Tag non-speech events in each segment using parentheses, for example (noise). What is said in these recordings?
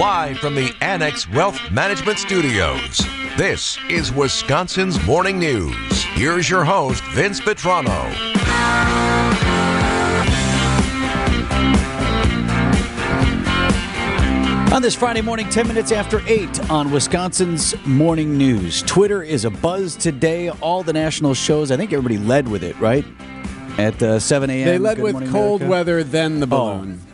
live from the Annex Wealth Management Studios. This is Wisconsin's Morning News. Here's your host, Vince Vitrano. On this Friday morning, 10 minutes after 8 on Wisconsin's Morning News. Twitter is a buzz today. All the national shows, I think everybody led with it, right? At uh, 7 a.m. They led Good with Morning cold America. weather, then the balloon. Man,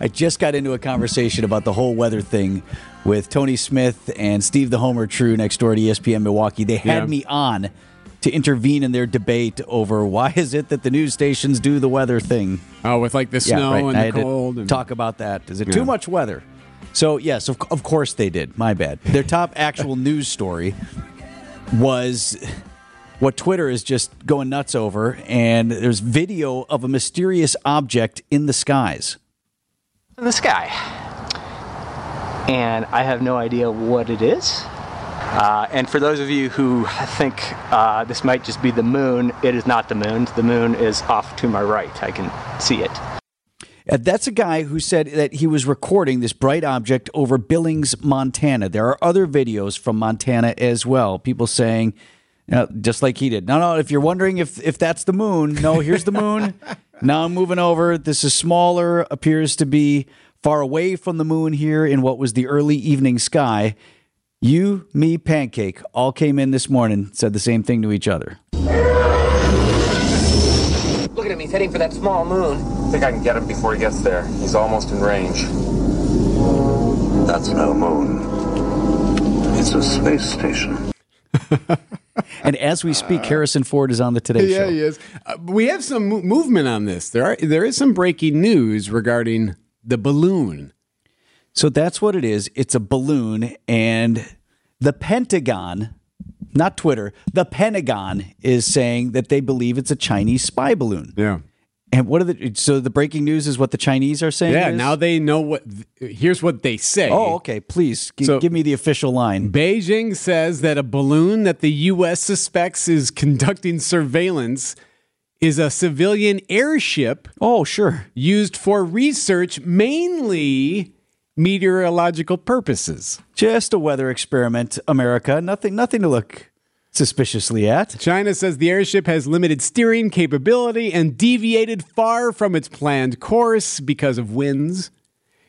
I just got into a conversation about the whole weather thing with Tony Smith and Steve the Homer True next door to E ESPN Milwaukee. They had Yeah. me on to intervene in their debate over why is it that the news stations do the weather thing. Oh, with like the snow right. and I the cold. And, talk about that. Is it Yeah. too much weather? So yes, of, of course they did. My bad. Their top actual (laughs) news story was what Twitter is just going nuts over, and there's video of a mysterious object in the skies. In the sky. And I have no idea what it is. Uh, and for those of you who think uh, this might just be the moon, it is not the moon. The moon is off to my right. I can see it. Uh, That's a guy who said that he was recording this bright object over Billings, Montana. There are other videos from Montana as well. People saying, you know, just like he did. No, no. If you're wondering if if that's the moon, no. Here's the moon. (laughs) now I'm moving over. This is smaller. Appears to be far away from the moon here in what was the early evening sky. You, me, pancake, all came in this morning. Said the same thing to each other. Look at me, he's heading for that small moon. I think I can get him before he gets there. He's almost in range. That's no moon. It's a space station. (laughs) And as we speak, Harrison Ford is on the Today Show. yeah, he is. Uh, we have some mo- movement on this. There are there is some breaking news regarding the balloon. So that's what it is. It's a balloon, and the Pentagon, not Twitter, the Pentagon is saying that they believe it's a Chinese spy balloon. Yeah. And what are the so the breaking news is what the Chinese are saying? Yeah, is? now they know what. Here's what they say. Oh, okay. Please g- So- give me the official line. Beijing says that a balloon that the U.S. suspects is conducting surveillance is a civilian airship Oh, sure. used for research, mainly meteorological purposes. Just a weather experiment, America. Nothing nothing to look suspiciously at. China says the airship has limited steering capability and deviated far from its planned course because of winds.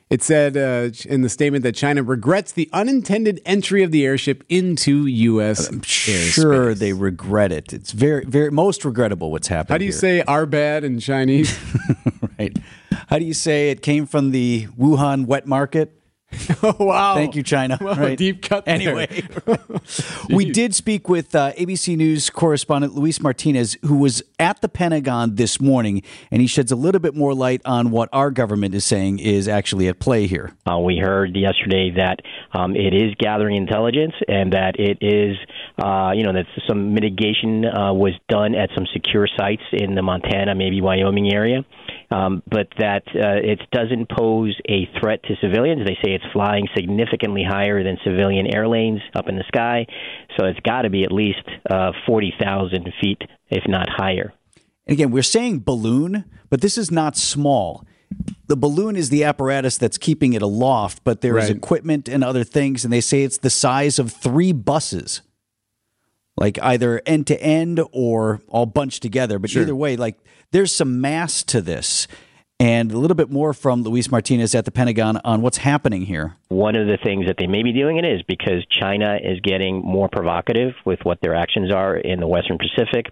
It said uh, in the statement that China regrets the unintended entry of the airship into U.S. Sure, airspace. they regret it. It's very, very most regrettable what's happened. How do you here. say "our bad" in Chinese? (laughs) right? How do you say it came from the Wuhan wet market? (laughs) oh wow! Thank you, China. Well, Right. deep cut there. Anyway, (laughs) (laughs) we did speak with uh, ABC News correspondent Luis Martinez, who was at the Pentagon this morning, and he sheds a little bit more light on what our government is saying is actually at play here. Uh, we heard yesterday that um, it is gathering intelligence and that it is, uh, you know, that some mitigation uh, was done at some secure sites in the Montana, maybe Wyoming area, um, but that uh, it doesn't pose a threat to civilians. They say it's flying significantly higher than civilian air lanes up in the sky, so it's got to be at least uh, 40,000 feet, if not higher. And again, we're saying balloon, but this is not small. The balloon is the apparatus that's keeping it aloft, but there is Right. equipment and other things, and they say it's the size of three buses, like either end to end or all bunched together. But either way, like there's some mass to this. And a little bit more from Luis Martinez at the Pentagon on what's happening here. one of the things that they may be doing it is because China is getting more provocative with what their actions are in the Western Pacific,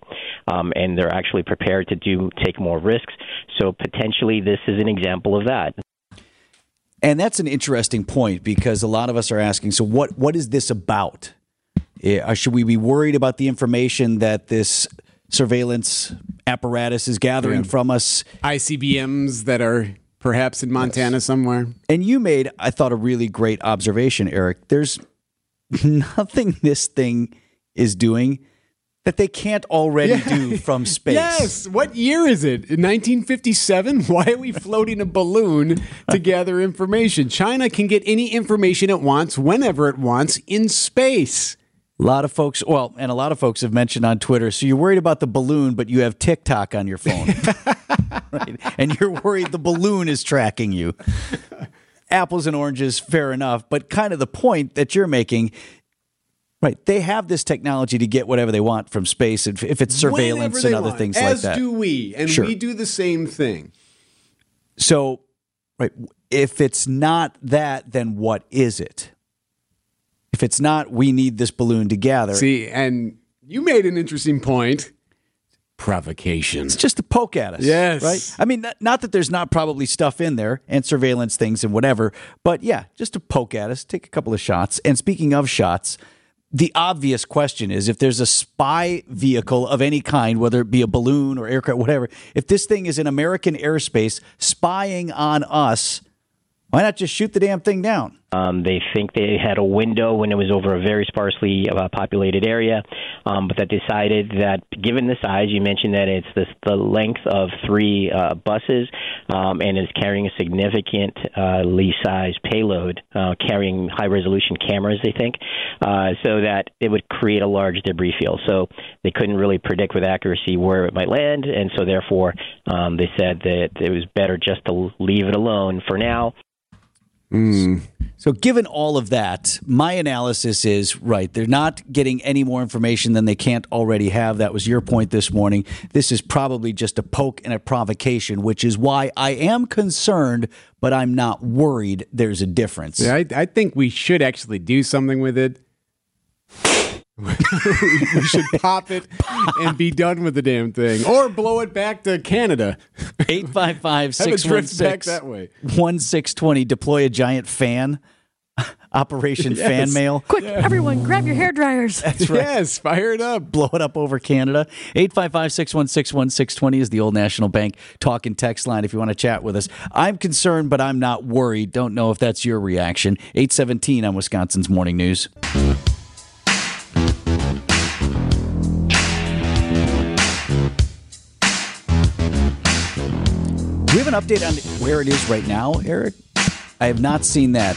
um, and they're actually prepared to do take more risks. So potentially, this is an example of that. And that's an interesting point because a lot of us are asking so, what, what is this about? Eh, should we be worried about the information that this surveillance apparatus is gathering Yeah. from us? ICBMs that are perhaps in Montana somewhere. And you made, I thought, a really great observation, Eric. There's (laughs) nothing this thing is doing that they can't already do from (laughs) space. Yes. What year is it? In 1957? (laughs) Why are we floating a balloon to gather information? China can get any information it wants, whenever it wants, in space. A lot of folks, well, and a lot of folks have mentioned on Twitter. So you're worried about the balloon, but you have TikTok on your phone, (laughs) right? And you're worried the balloon is tracking you. apples and oranges, fair enough. But kind of the point that you're making, right? They have this technology to get whatever they want from space, if if it's surveillance and other want, things like that. As do we, and Sure. we do the same thing. So, right, if it's not that, then what is it? If it's not, we need this balloon to gather. See, and you made an interesting point. Provocation. It's just to poke at us. Yes. Right? I mean, not, not that there's not probably stuff in there and surveillance things and whatever, but yeah, just to poke at us, take a couple of shots. And speaking of shots, the obvious question is if there's a spy vehicle of any kind, whether it be a balloon or aircraft, whatever, if this thing is in American airspace spying on us, why not just shoot the damn thing down? Um, they think they had a window when it was over a very sparsely uh, populated area, um, but that decided that given the size, you mentioned that it's the length of three uh, buses um, and is carrying a significantly sized payload, uh, carrying high resolution cameras, they think, uh, so that it would create a large debris field. So they couldn't really predict with accuracy where it might land, and so therefore um, they said that it was better just to leave it alone for now. So, given all of that, my analysis is right. They're not getting any more information than they can't already have. That was your point this morning. This is probably just a poke and a provocation, which is why I am concerned, but I'm not worried there's a difference. Yeah, I, I think we should actually do something with it. We should pop it and be done with the damn thing, or blow it back to Canada. 855 Have it drift back 616 that way. 1620. Deploy a giant fan. (laughs) Operation Fan Mail. Quick, everyone, grab your hair dryers. That's right. Yes, fire it up. blow it up over Canada. 855 616 1620 is the old National Bank talk and text line if you want to chat with us. I'm concerned, but I'm not worried. Don't know if that's your reaction. 817 on Wisconsin's Morning News. We have an update on where it is right now, Eric? I have not seen that.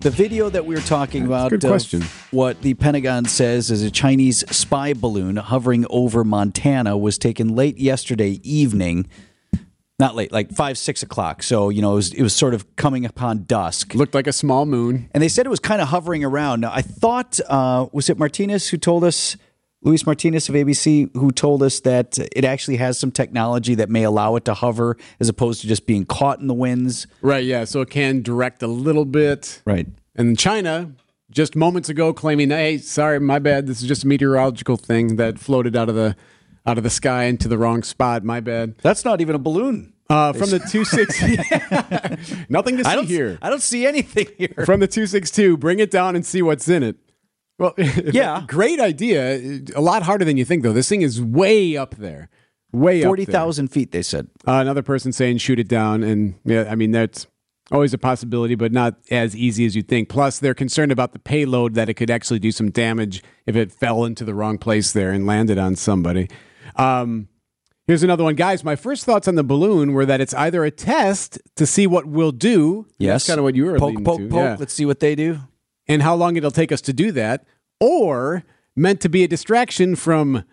The video that we were talking about, good question. what the Pentagon says is a Chinese spy balloon hovering over Montana was taken late yesterday evening. Not late, like five, six o'clock. So you know, it was, it was sort of coming upon dusk. Looked like a small moon. And they said it was kind of hovering around. Now, I thought, uh, was it Martinez who told us, Luis Martinez of ABC, who told us that it actually has some technology that may allow it to hover as opposed to just being caught in the winds? Right, yeah. So it can direct a little bit. Right. And China, just moments ago, claiming, "Hey, sorry, my bad. This is just a meteorological thing that floated out of the out of the sky into the wrong spot. My bad." That's not even a balloon. Uh, from the two six, (laughs) (laughs) nothing to I see don't, here. I don't see anything here. From the two six two, bring it down and see what's in it. Well, (laughs) Yeah. great idea. A lot harder than you think, though. This thing is way up there, way up 40,000 feet, they said. Uh, another person saying shoot it down, and yeah, I mean that's always a possibility, but not as easy as you think. Plus, they're concerned about the payload that it could actually do some damage if it fell into the wrong place there and landed on somebody. Um, here's another one, guys. My first thoughts on the balloon were that it's either a test to see what we'll do. Yes. that's kind of what you were Poke, poke, to. poke. yeah. Let's see what they do. And how long it'll take us to do that, or meant to be a distraction from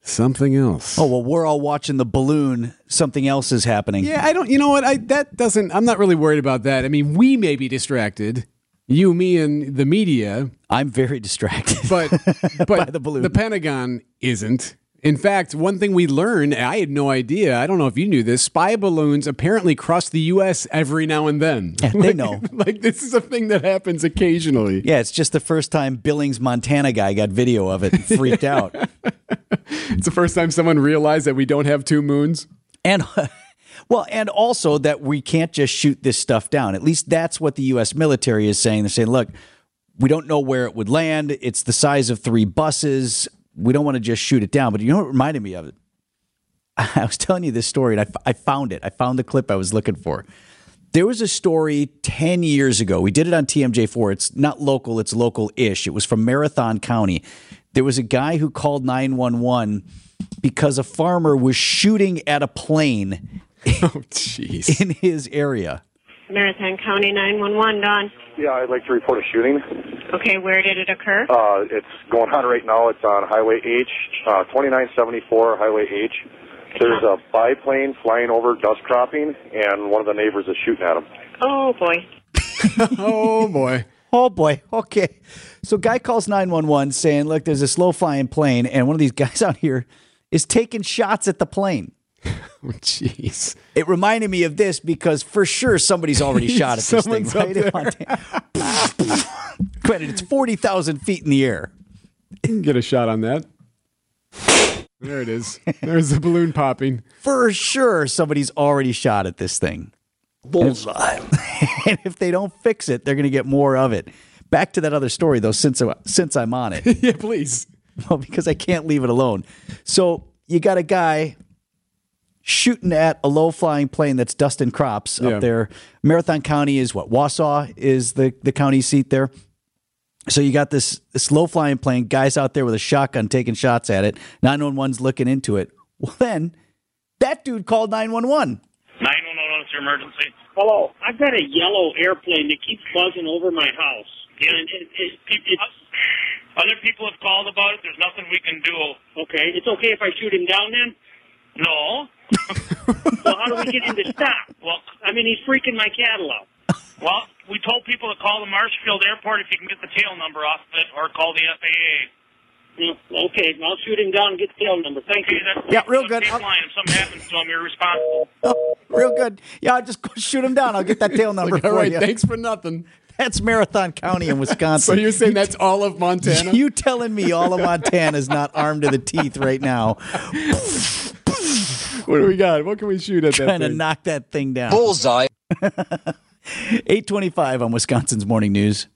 something else. Oh, well, we're all watching the balloon. Something else is happening. Yeah, I don't. You know what? I that doesn't. I'm not really worried about that. I mean, we may be distracted, you, me, and the media, I'm very (laughs) distracted. but (laughs) but By the balloon. the Pentagon isn't. In fact, one thing we learned, I had no idea. I don't know if you knew this. Spy balloons apparently cross the U.S. every now and then. Yeah, they know. (laughs) like this is a thing that happens occasionally. yeah, it's just the first time Billings, Montana guy got video of it and freaked out. (laughs) It's the first time someone realized that we don't have two moons. And (laughs) well, and also that we can't just shoot this stuff down. At least that's what the U.S. military is saying. They're saying, look, we don't know where it would land. It's the size of three buses. We don't want to just shoot it down. But you know what reminded me of it? (laughs) I was telling you this story, and I, f- I found it. I found the clip I was looking for. There was a story 10 years ago. We did it on TMJ4. It's not local, it's local ish. It was from Marathon County. There was a guy who called 911 because a farmer was shooting at a plane (laughs) Oh, jeez. in his area. Marathon County 911, Don. Yeah, I'd like to report a shooting. Okay, where did it occur? Uh, it's going on right now. It's on Highway H, uh, 2974 Highway H. There's a biplane flying over dust cropping, and one of the neighbors is shooting at him. Oh boy. (laughs) oh boy. Oh boy. Okay. So guy calls 911 saying, "Look, there's a slow flying plane and one of these guys (laughs) out here is taking shots at the plane." (laughs) Oh, Jeez. It reminded me of this because for sure somebody's already (laughs) shot at this thing, Someone's up right? In Montana. (laughs) Granted, it's 40,000 feet in the air. Get a shot on that. There it is. There's the balloon popping. For sure somebody's already shot at this thing. Bullseye. And if they don't fix it, they're going to get more of it. Back to that other story though since I, since I'm on it. yeah, please. Well, because I can't leave it alone. So you got a guy shooting at a low flying plane that's dusting crops Yeah. up there. Marathon County is what? Wausau is the, the county seat there. So you got this, this low flying plane, guys out there with a shotgun taking shots at it. 911's looking into it. Well, then that dude called 911. 911, it's your emergency? Hello, I've got a yellow airplane that keeps buzzing over my house. And it, it, it, Other people have called about it. There's nothing we can do. okay, it's okay if I shoot him down then? No. So how do we get him to stop? Well, I mean, he's freaking my cattle out. well, we told people to call the Marshfield Airport if you can get the tail number off of it, or call the FAA. Okay, I'll shoot him down and get the tail number. Thank you. Yeah, real good. Tape line. If something happens to him, you're responsible. Oh, real good. Yeah, I'll just shoot him down. I'll get that tail number Like, (laughs) all for right, you. thanks for nothing. That's Marathon County in Wisconsin. So you're saying that's all of Montana? (laughs) You telling me all of Montana is not armed to the teeth right now, (laughs) (laughs) what do we got? What can we shoot at trying that to knock that thing down? Bullseye. (laughs) 825 on Wisconsin's Morning News.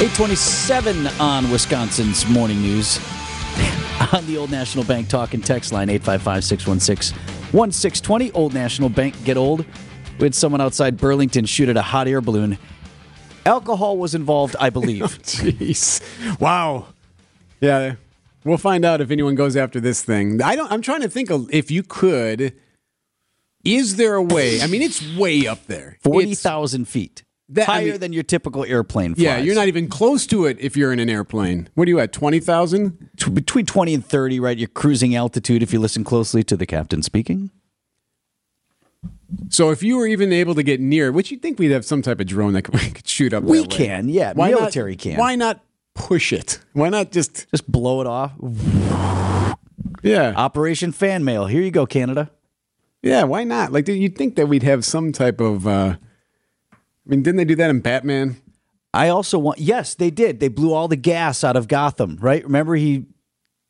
Eight twenty-seven on Wisconsin's Morning News. (laughs) On the Old National Bank talk and text line 855-616-1620. Old National Bank, get old. We had someone outside Burlington shoot at a hot air balloon. Alcohol was involved, I believe. (laughs) Oh, jeez. Wow. Yeah. We'll find out if anyone goes after this thing. I don't I'm trying to think of if you could is there a way? I mean, it's way up there. 40,000 feet, That- I higher mean- than your typical airplane. Flies. Yeah, you're not even close to it if you're in an airplane. What are you at? 20,000? Between twenty and thirty, right? You're cruising altitude, if you listen closely to the captain speaking. So if you were even able to get near, which you'd think we'd have some type of drone that could, (laughs) could shoot up. We can, yeah. Why not- military can. Why not push it? Why not just Just blow it off. yeah Operation Fan Mail. Here you go, Canada. yeah? Why not? Like do you'd think that we'd have some type of. uh I mean, didn't they do that in Batman? I also want. Yes, they did. They blew all the gas out of Gotham. Right? Remember he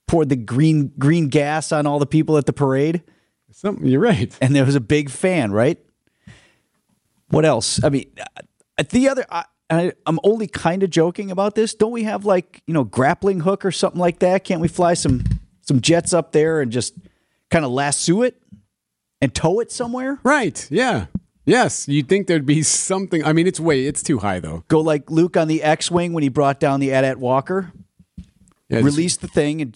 poured the green green gas on all the people at the parade, Something. You're right. and there was a big fan. Right? What else? I mean, uh, the other. I, I, I'm only kind of joking about this. Don't we have like you know grappling hook or something like that? Can't we fly some some jets up there and just kind of lasso it and tow it somewhere? Right. Yeah. Yes. You'd think there'd be something. I mean, it's way. It's too high though. Go like Luke on the X-wing when he brought down the AT-AT Walker. Release the thing and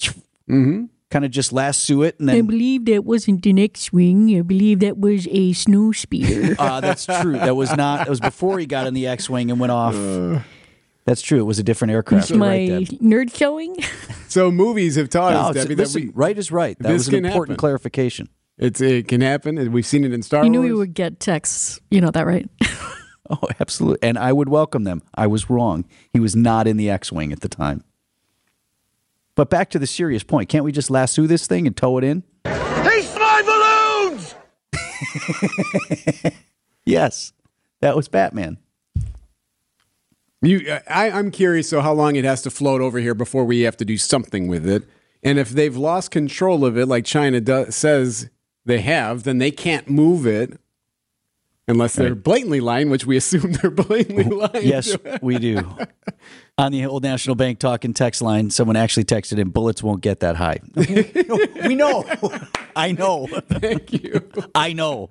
kind of just lasso it, and then I believe that wasn't the X-wing. I believe that was a snow speeder. uh, (laughs) that's true. That was not. That was before he got in the X-wing and went off. that's true. It was a different aircraft. It's my right, nerd showing. (laughs) So movies have taught No, us, Debbie, listen, that we, right is right. That this was an important happen. clarification. it's it can happen. and We've seen it in Star Wars. You Wars. knew we would get texts. You know that, right? (laughs) Oh, absolutely. And I would welcome them. I was wrong. He was not in the X-wing at the time. But back to the serious point. Can't we just lasso this thing and tow it in? They fly balloons! (laughs) Yes, that was Batman. You, I, I'm curious. So, how long it has to float over here before we have to do something with it? And if they've lost control of it, like China do, says they have, then they can't move it unless they're blatantly lying, which we assume they're blatantly lying. Yes, we do. (laughs) On the Old National Bank talking text line, someone actually texted in, bullets won't get that high. (laughs) we know. (laughs) I know. Thank you. I know.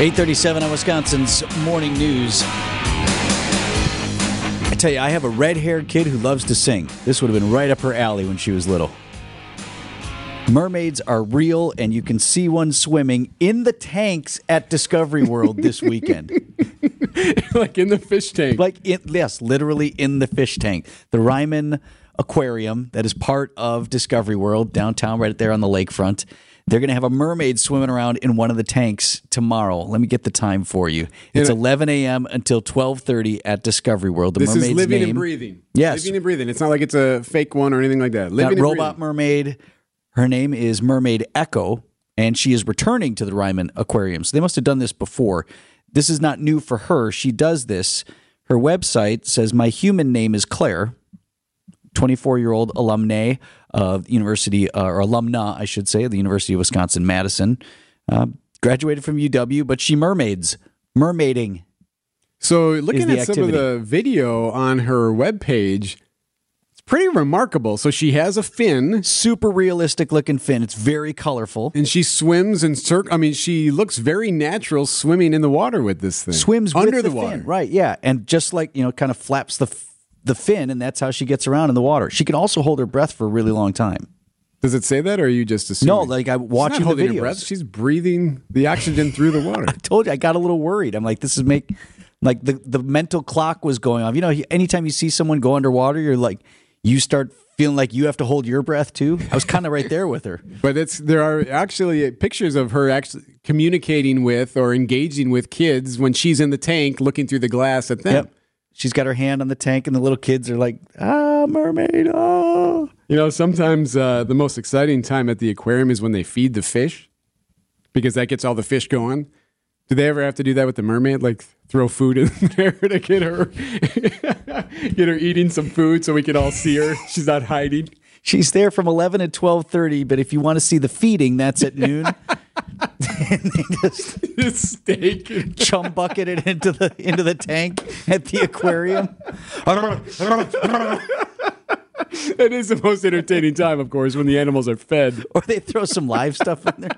Eight thirty-seven on Wisconsin's morning news. I tell you, I have a red-haired kid who loves to sing. This would have been right up her alley when she was little. Mermaids are real, and you can see one swimming in the tanks at Discovery World this (laughs) weekend. (laughs) like in the fish tank. Like, in, yes, literally in the fish tank. The Reiman Aquarium, that is part of Discovery World, downtown, right there on the lakefront. They're going to have a mermaid swimming around in one of the tanks tomorrow. Let me get the time for you. It's Yeah. 11 a.m. until 12:30 at Discovery World. The this mermaid's is living name, and breathing. Yes. living and breathing. It's not like it's a fake one or anything like that. Living that and robot breathing. mermaid. Her name is Mermaid Echo, and she is returning to the Reiman Aquarium. So they must have done this before. This is not new for her. She does this. Her website says, My human name is Claire, 24 year old alumnae of the University, uh, or alumna, I should say, of the University of Wisconsin Madison. Uh, graduated from UW, but she mermaids, mermaiding. So looking at some of the video on her webpage, it's pretty remarkable. So she has a fin, Super realistic looking fin. It's very colorful. and she swims and circ. I mean, she looks very natural swimming in the water with this thing. swims under with the, the, water. fin, right? Yeah, and just like you know, kind of flaps the the fin, and that's how she gets around in the water. She can also hold her breath for a really long time. Does it say that, or are you just assuming? No, like I'm She's watching not the holding her videos. breath. She's breathing the oxygen through the water. (laughs) I told you, I got a little worried. I'm like, this is make like the the mental clock was going off. You know, anytime you see someone go underwater, you're like, you start feeling like you have to hold your breath too. I was kind of right there with her. (laughs) But it's there are actually uh, pictures of her actually communicating with or engaging with kids when she's in the tank, looking through the glass at them. Yep. She's got her hand on the tank, and the little kids are like, ah, mermaid, oh. You know, sometimes uh, the most exciting time at the aquarium is when they feed the fish, because that gets all the fish going. Do they ever have to do that with the mermaid? Like throw food (laughs) in there to get her (laughs) get her eating some food so we can all see her. She's not hiding. She's there from 11 to 12:30, but if you want to see the feeding, that's at noon. (laughs) and they just steak. chum bucket it into the into the tank at the aquarium. That is the most entertaining time, of course, when the animals are fed. or they throw some live stuff in there,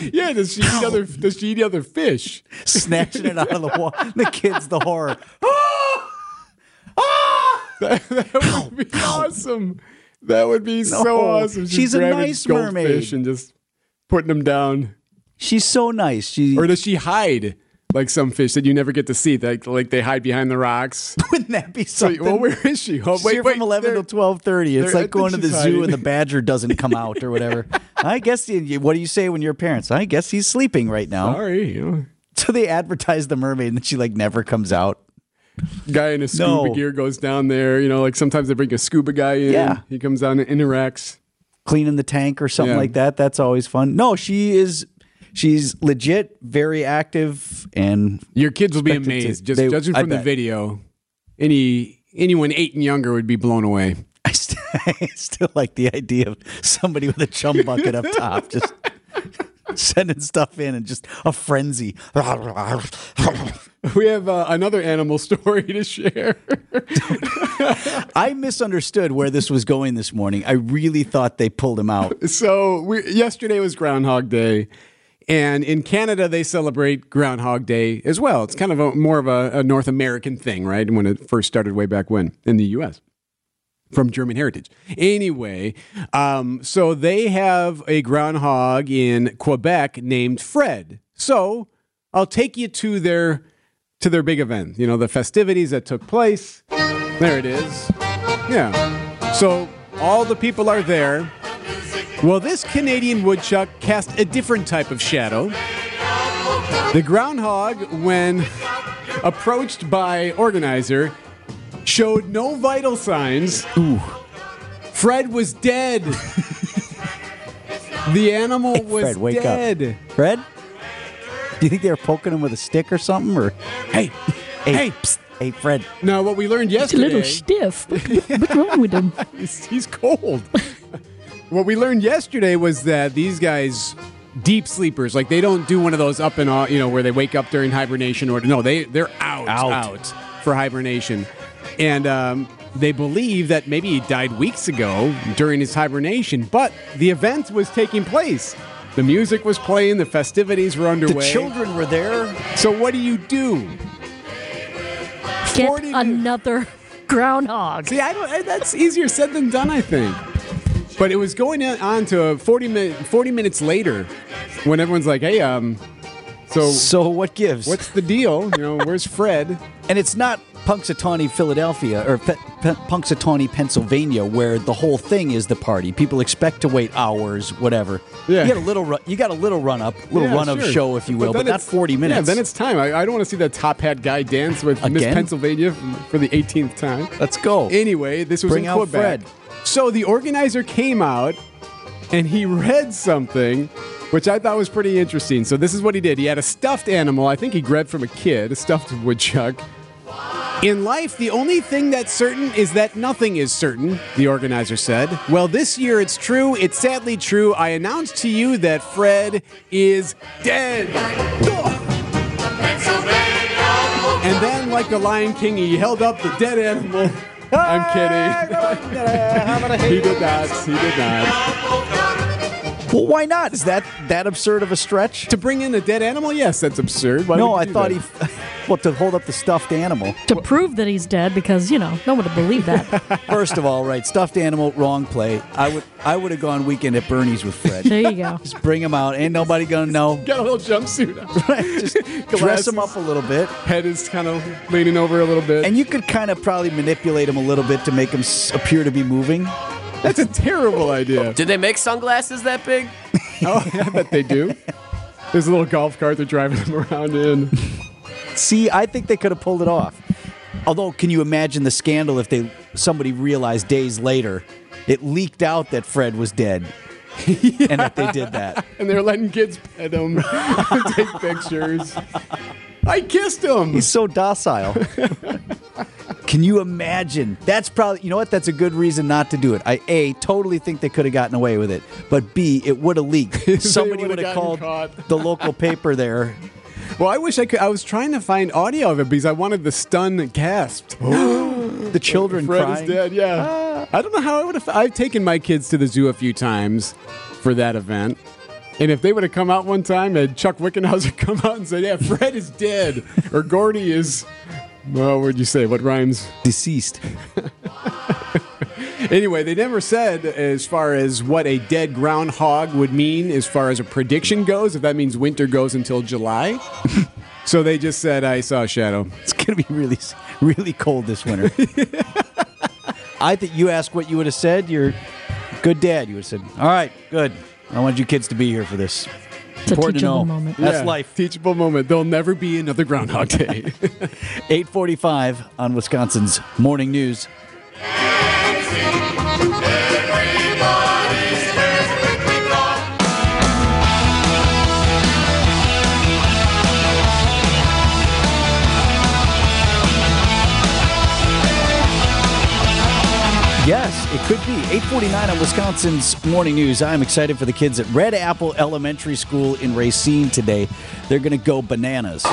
(laughs) Yeah, does she eat other does she eat other fish? snatching it out of the water. The kids, the horror. (laughs) Ah! Ah! That would be awesome. That would be so awesome. Just she's a nice mermaid. and just putting them down. She's so nice. She Or does she hide like some fish that you never get to see? Like like they hide behind the rocks. (laughs) wouldn't that be So, something? well, where is she? Oh, She's here from 11 there- to 12:30. It's like going to the she's zoo hiding. and the badger doesn't come out or whatever. (laughs) I guess what do you say when you're parents? I guess he's sleeping right now. Sorry, So they advertise the mermaid and then she like never comes out. guy in a scuba No. gear goes down there. You know, like sometimes they bring a scuba guy in. Yeah. he comes down and interacts. Cleaning the tank or something Yeah. like that. That's always fun. No, she is. She's legit, very active, and Your kids will be Expected to- amazed. Just they- judging from the video, any anyone eight and younger would be blown away. (laughs) I, st- (laughs) I still like the idea of somebody with a chum bucket up top, just (laughs) sending stuff in and just a frenzy. We have uh, another animal story to share. I misunderstood where this was going this morning. I really thought they pulled him out. so we, yesterday was Groundhog Day, and in Canada they celebrate Groundhog Day as well. It's kind of a, more of a, a North American thing, right? When it first started way back when in the U.S. from German heritage. Anyway, um, so they have a groundhog in Quebec named Fred. So I'll take you to their to their big event. You know, the festivities that took place. There it is. Yeah. So all the people are there. Well, this Canadian woodchuck cast a different type of shadow. The groundhog, when approached by organizer, showed no vital signs. Ooh. Fred was dead. the animal was Fred, wake dead. up. Fred? Do you think they were poking him with a stick or something? Or Hey, hey, Hey. psst, hey, Fred. now what we learned It's a yesterday. little stiff. (laughs) What- What's wrong with him? he's, he's cold. what we learned yesterday was that these guys deep sleepers like they don't do one of those up and off you know where they wake up during hibernation or no they they're out Out. out, for hibernation and um, they believe that maybe he died weeks ago during his hibernation but the event was taking place the music was playing the festivities were underway. The children were there. so what do you do Get 40 another (laughs) groundhog. see i don't that's easier said than done i think But it was going on to 40, minute, 40 minutes later when everyone's like, hey, um, so, so what gives? What's the deal? You know, where's Fred? And it's not Punxsutawney, Philadelphia, or Pe- Pe- Punxsutawney, Pennsylvania, where the whole thing is the party. People expect to wait hours, whatever. Yeah. you got a little, ru- you got a little run up, little Yeah, run of sure. show, if you will, but, then not forty minutes. Yeah, then it's time. I, I don't want to see that top hat guy dance with Miss Pennsylvania for the 18th time. Let's go. Anyway, this was Bring in out Quebec. Fred. So the organizer came out and he read something which I thought was pretty interesting. So this is what he did. He had a stuffed animal, I think he grabbed from a kid, a stuffed woodchuck. In life, the only thing that's certain is that nothing is certain, the organizer said. Well, this year it's true. It's sadly true. I announce to you that Fred is dead. And then, like the Lion King, he held up the dead animal. (laughs) I'm kidding. (laughs) he did not. He did not. Well, why not? Is that that absurd of a stretch? To bring in a dead animal? Yes, that's absurd. Why no, I thought that? he. (laughs) Well, to hold up the stuffed animal. To prove that he's dead, because you know no one would believe that. (laughs) First of all, right, stuffed animal, wrong play. I would, I would have gone weekend at Bernie's with Fred. there you go. Just bring him out. Ain't nobody gonna know. (laughs) Got a little jumpsuit on. Right, just dress him up a little bit. Head is kind of leaning over a little bit. And you could kind of probably manipulate him a little bit to make him appear to be moving. That's a terrible idea. Did they make sunglasses that big? (laughs) oh, I bet they do. There's a little golf cart they're driving them around in. See, I think they could have pulled it off. Although, can you imagine the scandal if they somebody realized days later it leaked out that Fred was dead, (laughs) and that they did that? (laughs) And they're letting kids pet him, take pictures. I kissed him. He's so docile. Can you imagine? That's probably you know what? That's a good reason not to do it. I a totally think they could have gotten away with it, but b it would have leaked. (laughs) Somebody would have called caught. the local paper there. Well, I wish I could. I was trying to find audio of it because I wanted the stun gasped. (gasps) (gasps) the children Fred crying. is dead. Yeah. Ah. I don't know how I would have. I've taken my kids to the zoo a few times for that event. And if they would have come out one time and Chuck Wikenhauser (laughs) come out and said, "Yeah, Fred is dead," or Gordy is, well, what'd you say? What rhymes? Deceased. (laughs) Anyway, they never said as far as what a dead groundhog would mean as far as a prediction goes, if that means winter goes until July. (laughs) so they just said, I saw a shadow. It's going to be really, really cold this winter. (laughs) I think you asked what you would have said. You're good dad. You would have said, "All right, good. I want you kids to be here for this." It's a Important to teachable know. moment. That's Yeah, life. Teachable moment. There'll never be another Groundhog Day. (laughs) (laughs) 845 on Wisconsin's Morning News. Yes, it could be. 849 on Wisconsin's Morning News. I'm excited for the kids at Red Apple Elementary School in Racine today. They're going to go bananas.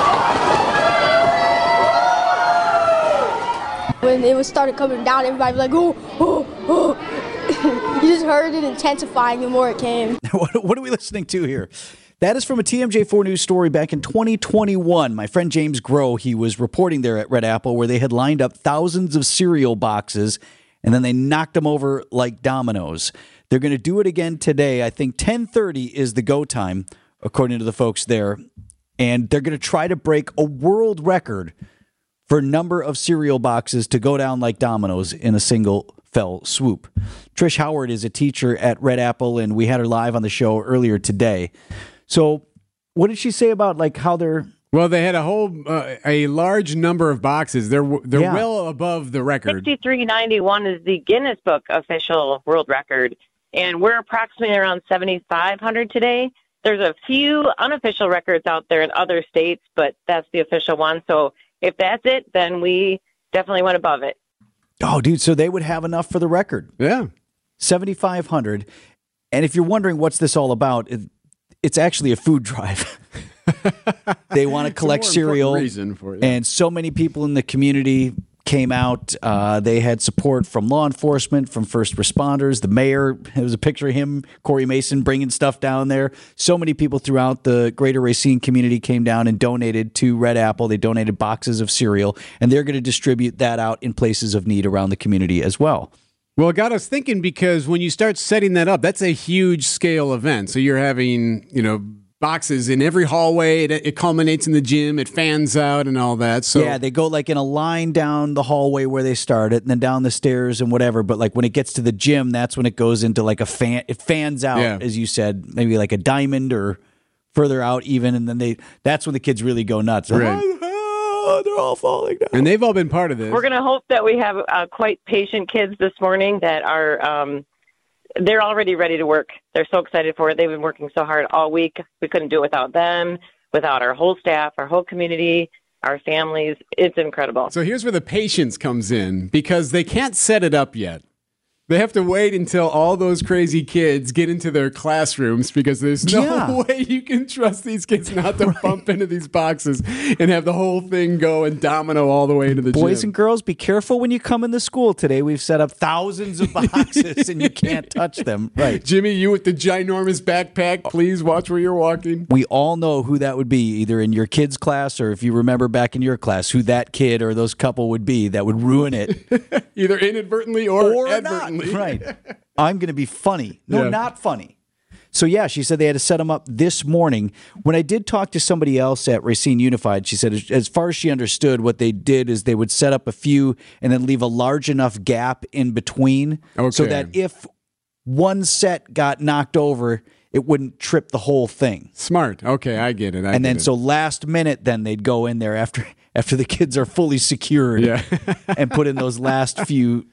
When it was started coming down, everybody was like, oh, oh, oh. (laughs) you just heard it intensifying the more it came. (laughs) what, what are we listening to here? That is from a TMJ4 News story back in 2021. My friend James Groh, he was reporting there at Red Apple where they had lined up thousands of cereal boxes and then they knocked them over like dominoes. They're going to do it again today. I think 10:30 is the go time according to the folks there. And they're going to try to break a world record for number of cereal boxes to go down like dominoes in a single fell swoop. Trish Howard is a teacher at Red Apple, and we had her live on the show earlier today. So, what did she say about like how they're? Well, they had a whole, uh, a large number of boxes. They're they're Yeah. well above the record. 6391 is the Guinness Book official world record, and we're approximately around 7,500 today. There's a few unofficial records out there in other states, but that's the official one. So if that's it, then we definitely went above it. Oh, dude! So they would have enough for the record. Yeah, seventy five hundred. And if you're wondering what's this all about, it, it's actually a food drive. (laughs) (laughs) they want to collect cereal. reason for it. And so many people in the community came out. Uh, they had support from law enforcement, from first responders. The mayor, there was a picture of him, Cory Mason, bringing stuff down there. So many people throughout the greater Racine community came down and donated to Red Apple. They donated boxes of cereal, and they're going to distribute that out in places of need around the community as well. Well, it got us thinking because when you start setting that up, that's a huge scale event. So you're having, you know, boxes in every hallway. It, it culminates in the gym. It fans out and all that. So yeah, they go like in a line down the hallway where they started, and then down the stairs and whatever. But like when it gets to the gym, that's when it goes into like a fan. It fans out, Yeah. as you said, maybe like a diamond or further out even, and then they. That's when the kids really go nuts. Right. Oh, they're all falling down. and they've all been part of this. We're going to hope that we have uh, quite patient kids this morning that are um, they're already ready to work. They're so excited for it. They've been working so hard all week. We couldn't do it without them, without our whole staff, our whole community, our families. It's incredible. So here's where the patience comes in because they can't set it up yet. They have to wait until all those crazy kids get into their classrooms because there's no Yeah. (laughs) way you can trust these kids not to bump into these boxes and have the whole thing go and domino all the way into the Boys gym. and girls, be careful when you come into school today. We've set up thousands of (laughs) boxes and you can't touch them. Right. Jimmy, you with the ginormous backpack, please watch where you're walking. We all know who that would be, either in your kid's class or if you remember back in your class, who that kid or those couple would be that would ruin it. (laughs) Either inadvertently or, or advertently. not. (laughs) Right. I'm going to be funny. No, Yeah. not funny. So yeah, she said they had to set them up this morning. When I did talk to somebody else at Racine Unified, she said as- far as she understood, what they did is they would set up a few and then leave a large enough gap in between, so that if one set got knocked over, it wouldn't trip the whole thing. Smart. Okay, I get it. I and get then it. so last minute, then they'd go in there after (laughs) after the kids are fully secured, Yeah. and put in those last (laughs) few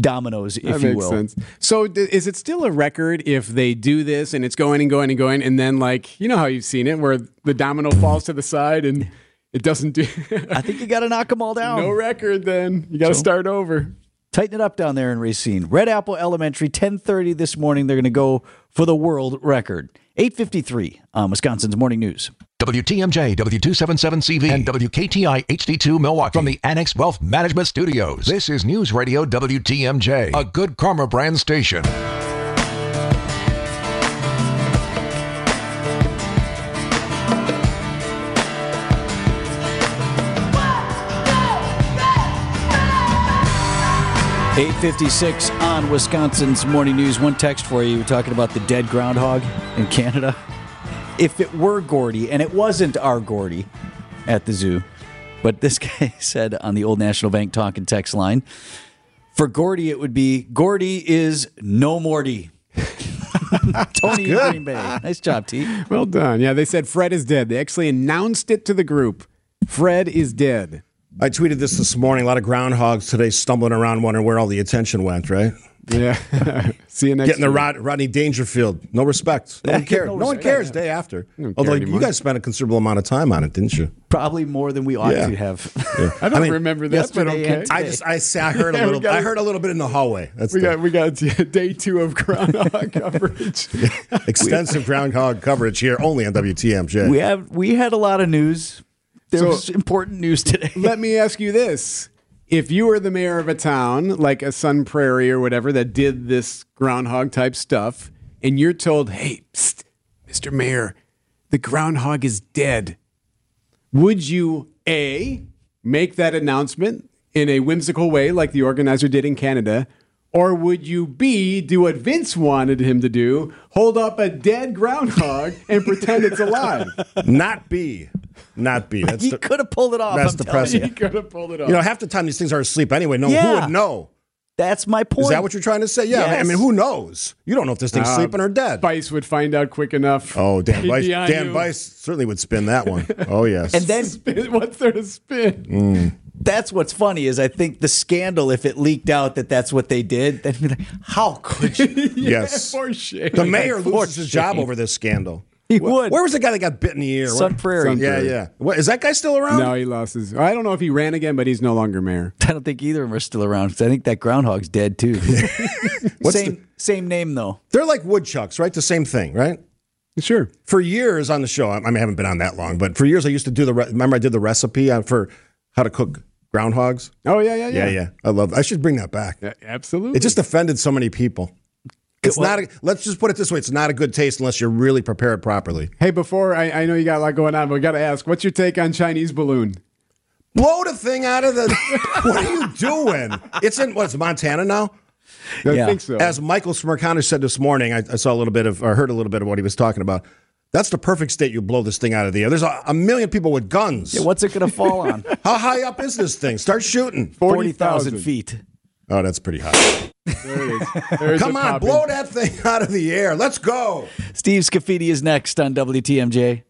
dominoes, if that you will. sense. So, d- is it still a record if they do this and it's going and going and going, and then like you know how you've seen it, where the domino falls to the side and it doesn't do? (laughs) I think you got to knock them all down. no record. Then you got to So- start over. Tighten it up down there in Racine. Red Apple Elementary, 1030 this morning. They're going to go for the world record. 853 on Wisconsin's Morning News. WTMJ, W277CV, and WKTI HD2 Milwaukee from the Annex Wealth Management Studios. This is News Radio WTMJ, a good karma brand station. Eight fifty six on Wisconsin's Morning News. One text for you. We're talking about the dead groundhog in Canada. If it were Gordy, and it wasn't our Gordy at the zoo, but this (laughs) guy said on the Old National Bank talk and text line, for Gordy it would be Gordy is no Morty. (laughs) Tony Green Bay. Nice job, T. Well done. Yeah, they said Fred is dead. They actually announced it to the group. Fred is dead. I tweeted this this morning. A lot of groundhogs today stumbling around, wondering where all the attention went. Right? Yeah. (laughs) See you next. Getting the. Rod, Rodney Dangerfield. No respect. No one cares. No no, one respect. cares. Day after. Although you anymore. guys spent a considerable amount of time on it, didn't you? Probably more than we ought Yeah. to have. (laughs) I don't I mean, remember that, but okay. I just I I heard a (laughs) Yeah, we little. got I heard a little bit in the hallway. That's we the got we got day two of groundhog coverage. extensive groundhog coverage here only on WTMJ. We have we had a lot of news. There So- was important news today. Let me ask you this. If you were the mayor of a town, like a Sun Prairie or whatever, that did this groundhog type stuff, and you're told, hey, psst, Mr. Mayor, the groundhog is dead, would you A, make that announcement in a whimsical way like the organizer did in Canada? Or would you B, do what Vince wanted him to do, hold up a dead groundhog and pretend it's alive? (laughs) Not B. Not B. That's he the, could have pulled it off. that's I'm the telling precedent. He could have pulled it off. you know, half the time these things are asleep anyway. No, who would know? That's my point. Is that what you're trying to say? Yeah. I mean, who knows? You don't know if this thing's Uh, sleeping or dead. Bice would find out quick enough. Oh, Dan He'd Bice. Dan you. Bice certainly would spin that one. (laughs) Oh, yes. And then Spin- What's there to spin? that's what's funny is I think the scandal, if it leaked out that that's what they did, then be like, how could you? (laughs) yes. (laughs) For shame. The mayor For loses his job over this scandal. He Wh- would. Where was the guy that got bit in the ear? Sun What- Prairie. Sun Yeah, Prairie. yeah. What, is that guy still around? No, he lost his. I don't know if he ran again, but he's no longer mayor. (laughs) I don't think either of them are still around. 'cause I think that groundhog's dead too. (laughs) What's same same name though. They're like woodchucks, right? The same thing, right? Sure. For years on the show, I mean, I haven't been on that long, but for years I used to do the. Re- remember, I did the recipe for how to cook groundhogs. Oh yeah, yeah, yeah. Yeah, yeah. I love. I should bring that back. Yeah, absolutely. It just offended so many people. It's Well- not. A, let's just put it this way: it's not a good taste unless you're really prepared properly. Hey, before I, I know you got a lot going on, but we got to ask, what's your take on Chinese balloon? Blow the thing out of the. (laughs) what are you doing? It's in what's Montana now. I Yeah. think so. As Michael Smerconish said this morning, I, I saw a little bit of, or heard a little bit of what he was talking about. That's the perfect state you blow this thing out of the air. There's a, a million people with guns. Yeah, what's it going to fall on? (laughs) How high up is this thing? Start shooting. 40,000 feet. Oh, that's pretty high. There it is. (laughs) There's Come on, pop blow that thing (laughs) out of the air. Let's go. Steve Scaffidi is next on WTMJ.